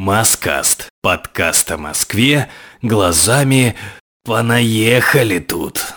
Маскаст. Подкаст о Москве глазами «Понаехали тут».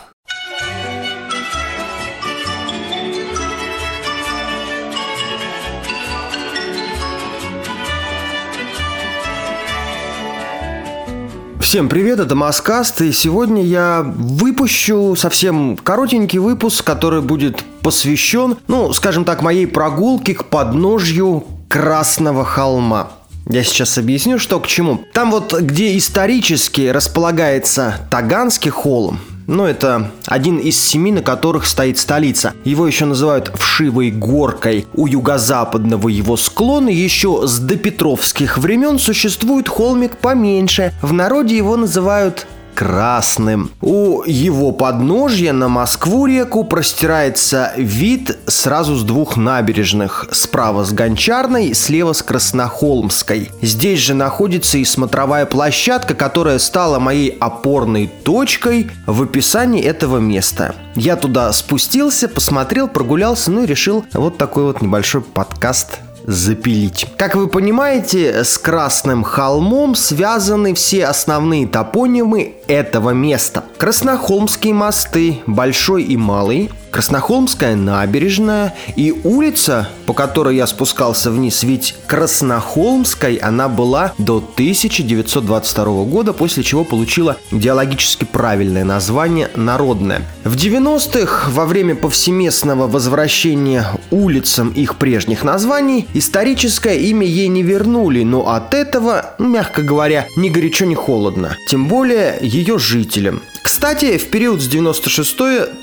Всем привет, это Маскаст, и сегодня я выпущу совсем коротенький выпуск, который будет посвящен, ну, скажем так, моей прогулке к подножью Красного холма. Я сейчас объясню, что к чему. Там вот, где исторически располагается Таганский холм, ну, это один из семи, на которых стоит столица. Его еще называют Вшивой горкой. У юго-западного его склона еще с допетровских времен существует холмик поменьше. В народе его называют красным. У его подножья на Москву-реку простирается вид сразу с двух набережных. Справа с Гончарной, слева с Краснохолмской. Здесь же находится и смотровая площадка, которая стала моей опорной точкой в описании этого места. Я туда спустился, посмотрел, прогулялся, ну и решил вот такой вот небольшой подкаст запилить. Как вы понимаете, с Красным холмом связаны все основные топонимы этого места. Краснохолмские мосты, Большой и Малый, Краснохолмская набережная и улица, по которой я спускался вниз, ведь Краснохолмской она была до 1922 года, после чего получила идеологически правильное название «Народная». В 90-х, во время повсеместного возвращения улицам их прежних названий, историческое имя ей не вернули, но от этого, мягко говоря, ни горячо, ни холодно. Тем более ее жителям. Кстати, в период с 96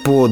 по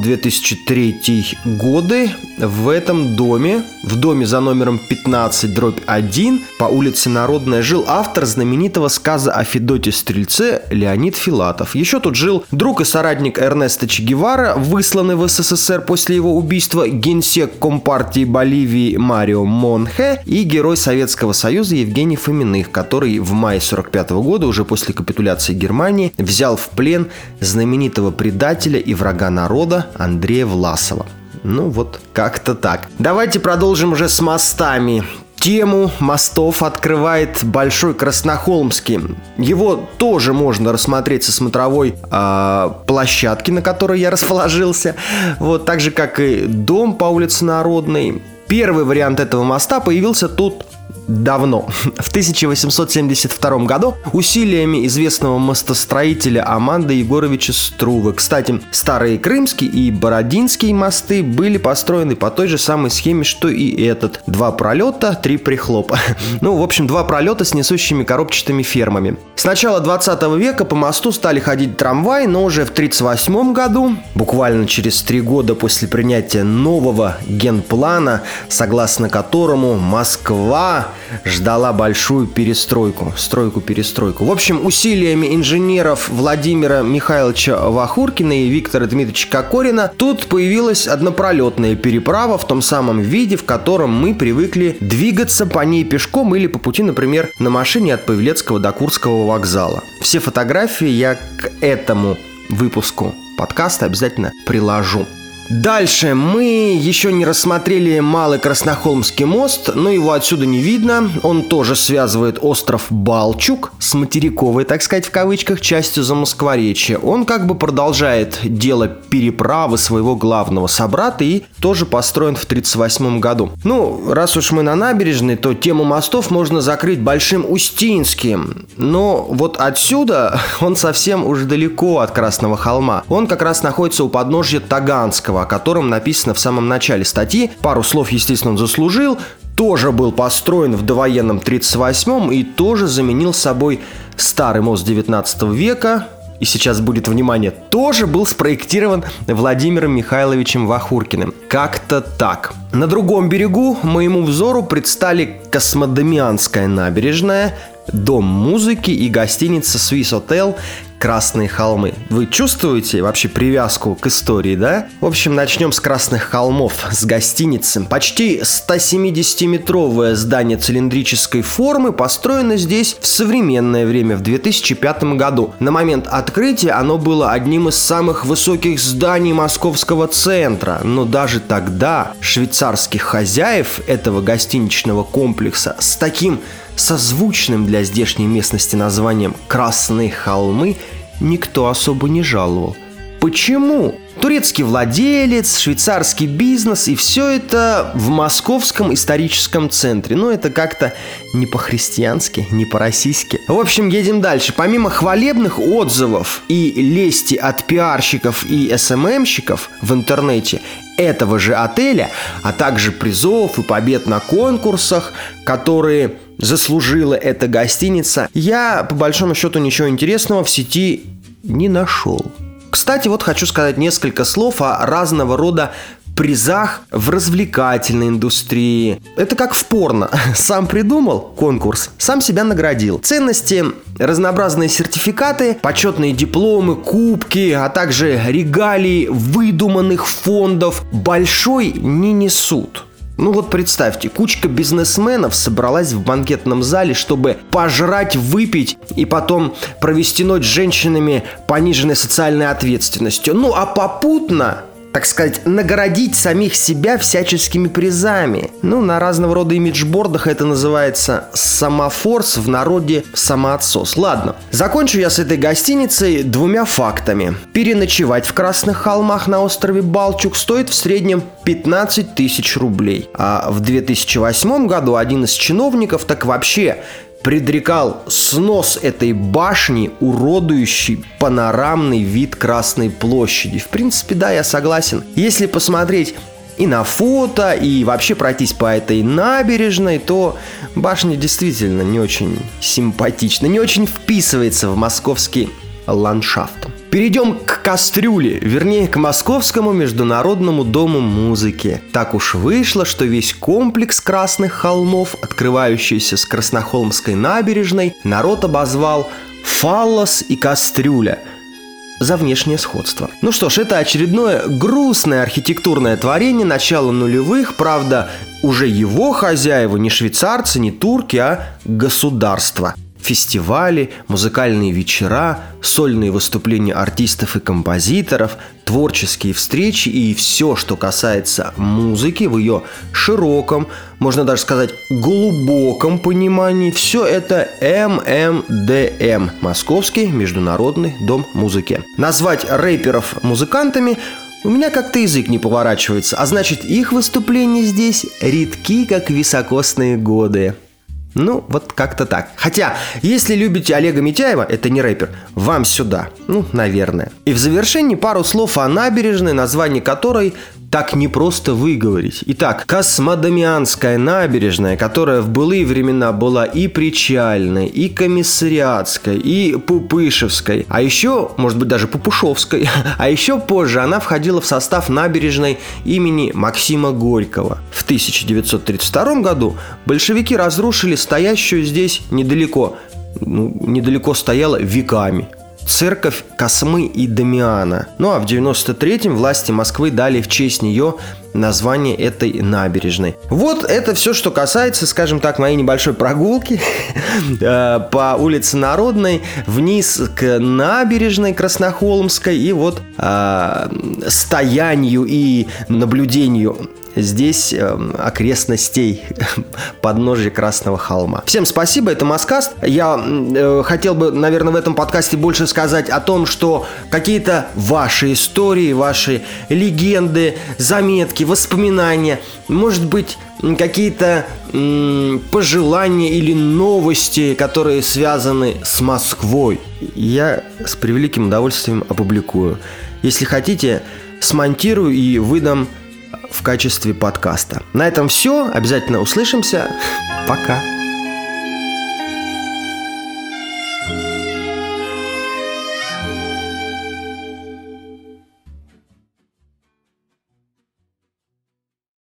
2003 годы в этом доме, в доме за номером 15 дробь 1 по улице Народная жил автор знаменитого сказа о Федоте Стрельце Леонид Филатов. Еще тут жил друг и соратник Эрнеста Че Гевара, высланный в СССР после его убийства генсек Компартии Боливии Марио Монхе и герой Советского Союза Евгений Фоминых, который в мае 45 года, уже после капитуляции Германии, взял в плен знаменитого предателя и врага народа Андрея Власова. Ну вот, как-то так. Давайте продолжим уже с мостами. Тему мостов открывает Большой Краснохолмский. Его тоже можно рассмотреть со смотровой э, площадки, на которой я расположился. Вот так же, как и дом по улице Народной. Первый вариант этого моста появился тут давно. В 1872 году усилиями известного мостостроителя Аманда Егоровича Струвы. Кстати, старые Крымские и Бородинские мосты были построены по той же самой схеме, что и этот. Два пролета, три прихлопа. Ну, в общем, два пролета с несущими коробчатыми фермами. С начала 20 века по мосту стали ходить трамваи, но уже в 1938 году, буквально через три года после принятия нового генплана, согласно которому Москва ждала большую перестройку, стройку-перестройку. В общем, усилиями инженеров Владимира Михайловича Вахуркина и Виктора Дмитриевича Кокорина тут появилась однопролетная переправа в том самом виде, в котором мы привыкли двигаться по ней пешком или по пути, например, на машине от Павелецкого до Курского вокзала. Все фотографии я к этому выпуску подкаста обязательно приложу. Дальше мы еще не рассмотрели Малый Краснохолмский мост, но его отсюда не видно. Он тоже связывает остров Балчук с материковой, так сказать, в кавычках, частью Замоскворечья. Он как бы продолжает дело переправы своего главного собрата и тоже построен в 1938 году. Ну, раз уж мы на набережной, то тему мостов можно закрыть Большим Устинским. Но вот отсюда он совсем уже далеко от Красного холма. Он как раз находится у подножья Таганского Горького, о котором написано в самом начале статьи. Пару слов, естественно, он заслужил. Тоже был построен в довоенном 38-м и тоже заменил собой старый мост 19 века, и сейчас будет внимание, тоже был спроектирован Владимиром Михайловичем Вахуркиным. Как-то так. На другом берегу моему взору предстали Космодемианская набережная, дом музыки и гостиница Swiss Hotel, Красные холмы. Вы чувствуете вообще привязку к истории, да? В общем, начнем с Красных холмов, с гостиницы. Почти 170-метровое здание цилиндрической формы построено здесь в современное время, в 2005 году. На момент открытия оно было одним из самых высоких зданий московского центра, но даже тогда швейцарских хозяев этого гостиничного комплекса с таким созвучным для здешней местности названием «Красные холмы» никто особо не жаловал. Почему? Турецкий владелец, швейцарский бизнес и все это в московском историческом центре. Ну, это как-то не по-христиански, не по-российски. В общем, едем дальше. Помимо хвалебных отзывов и лести от пиарщиков и СММщиков в интернете этого же отеля, а также призов и побед на конкурсах, которые заслужила эта гостиница, я по большому счету ничего интересного в сети не нашел. Кстати, вот хочу сказать несколько слов о разного рода призах в развлекательной индустрии. Это как в порно. Сам придумал конкурс, сам себя наградил. Ценности, разнообразные сертификаты, почетные дипломы, кубки, а также регалии выдуманных фондов большой не несут. Ну вот представьте, кучка бизнесменов собралась в банкетном зале, чтобы пожрать, выпить и потом провести ночь с женщинами пониженной социальной ответственностью. Ну а попутно так сказать, наградить самих себя всяческими призами. Ну, на разного рода имиджбордах это называется самофорс, в народе самоотсос. Ладно, закончу я с этой гостиницей двумя фактами. Переночевать в Красных холмах на острове Балчук стоит в среднем 15 тысяч рублей. А в 2008 году один из чиновников так вообще предрекал снос этой башни, уродующий панорамный вид Красной площади. В принципе, да, я согласен. Если посмотреть и на фото, и вообще пройтись по этой набережной, то башня действительно не очень симпатична, не очень вписывается в московский ландшафт. Перейдем к кастрюле, вернее к Московскому международному дому музыки. Так уж вышло, что весь комплекс Красных холмов, открывающийся с Краснохолмской набережной, народ обозвал «фаллос и кастрюля», за внешнее сходство. Ну что ж, это очередное грустное архитектурное творение начала нулевых, правда, уже его хозяева не швейцарцы, не турки, а государство – фестивали, музыкальные вечера, сольные выступления артистов и композиторов, творческие встречи и все, что касается музыки в ее широком, можно даже сказать глубоком понимании, все это ММДМ – Московский международный дом музыки. Назвать рэперов музыкантами у меня как-то язык не поворачивается, а значит их выступления здесь редки, как високосные годы. Ну, вот как-то так. Хотя, если любите Олега Митяева, это не рэпер, вам сюда. Ну, наверное. И в завершении пару слов о набережной, название которой так непросто выговорить. Итак, Космодемианская набережная, которая в былые времена была и причальной, и комиссариатской, и пупышевской, а еще, может быть, даже пупушевской, а еще позже она входила в состав набережной имени Максима Горького. В 1932 году большевики разрушили стоящую здесь недалеко, ну, недалеко стояла веками церковь Космы и Дамиана. Ну а в 93-м власти Москвы дали в честь нее название этой набережной. Вот это все, что касается, скажем так, моей небольшой прогулки э, по улице Народной вниз к набережной Краснохолмской и вот э, стоянию и наблюдению здесь э, окрестностей подножия Красного холма. Всем спасибо, это Маскаст. Я э, хотел бы, наверное, в этом подкасте больше сказать о том, что какие-то ваши истории, ваши легенды, заметки, воспоминания, может быть, какие-то пожелания или новости, которые связаны с Москвой, я с превеликим удовольствием опубликую. Если хотите, смонтирую и выдам в качестве подкаста. На этом все. Обязательно услышимся. Пока.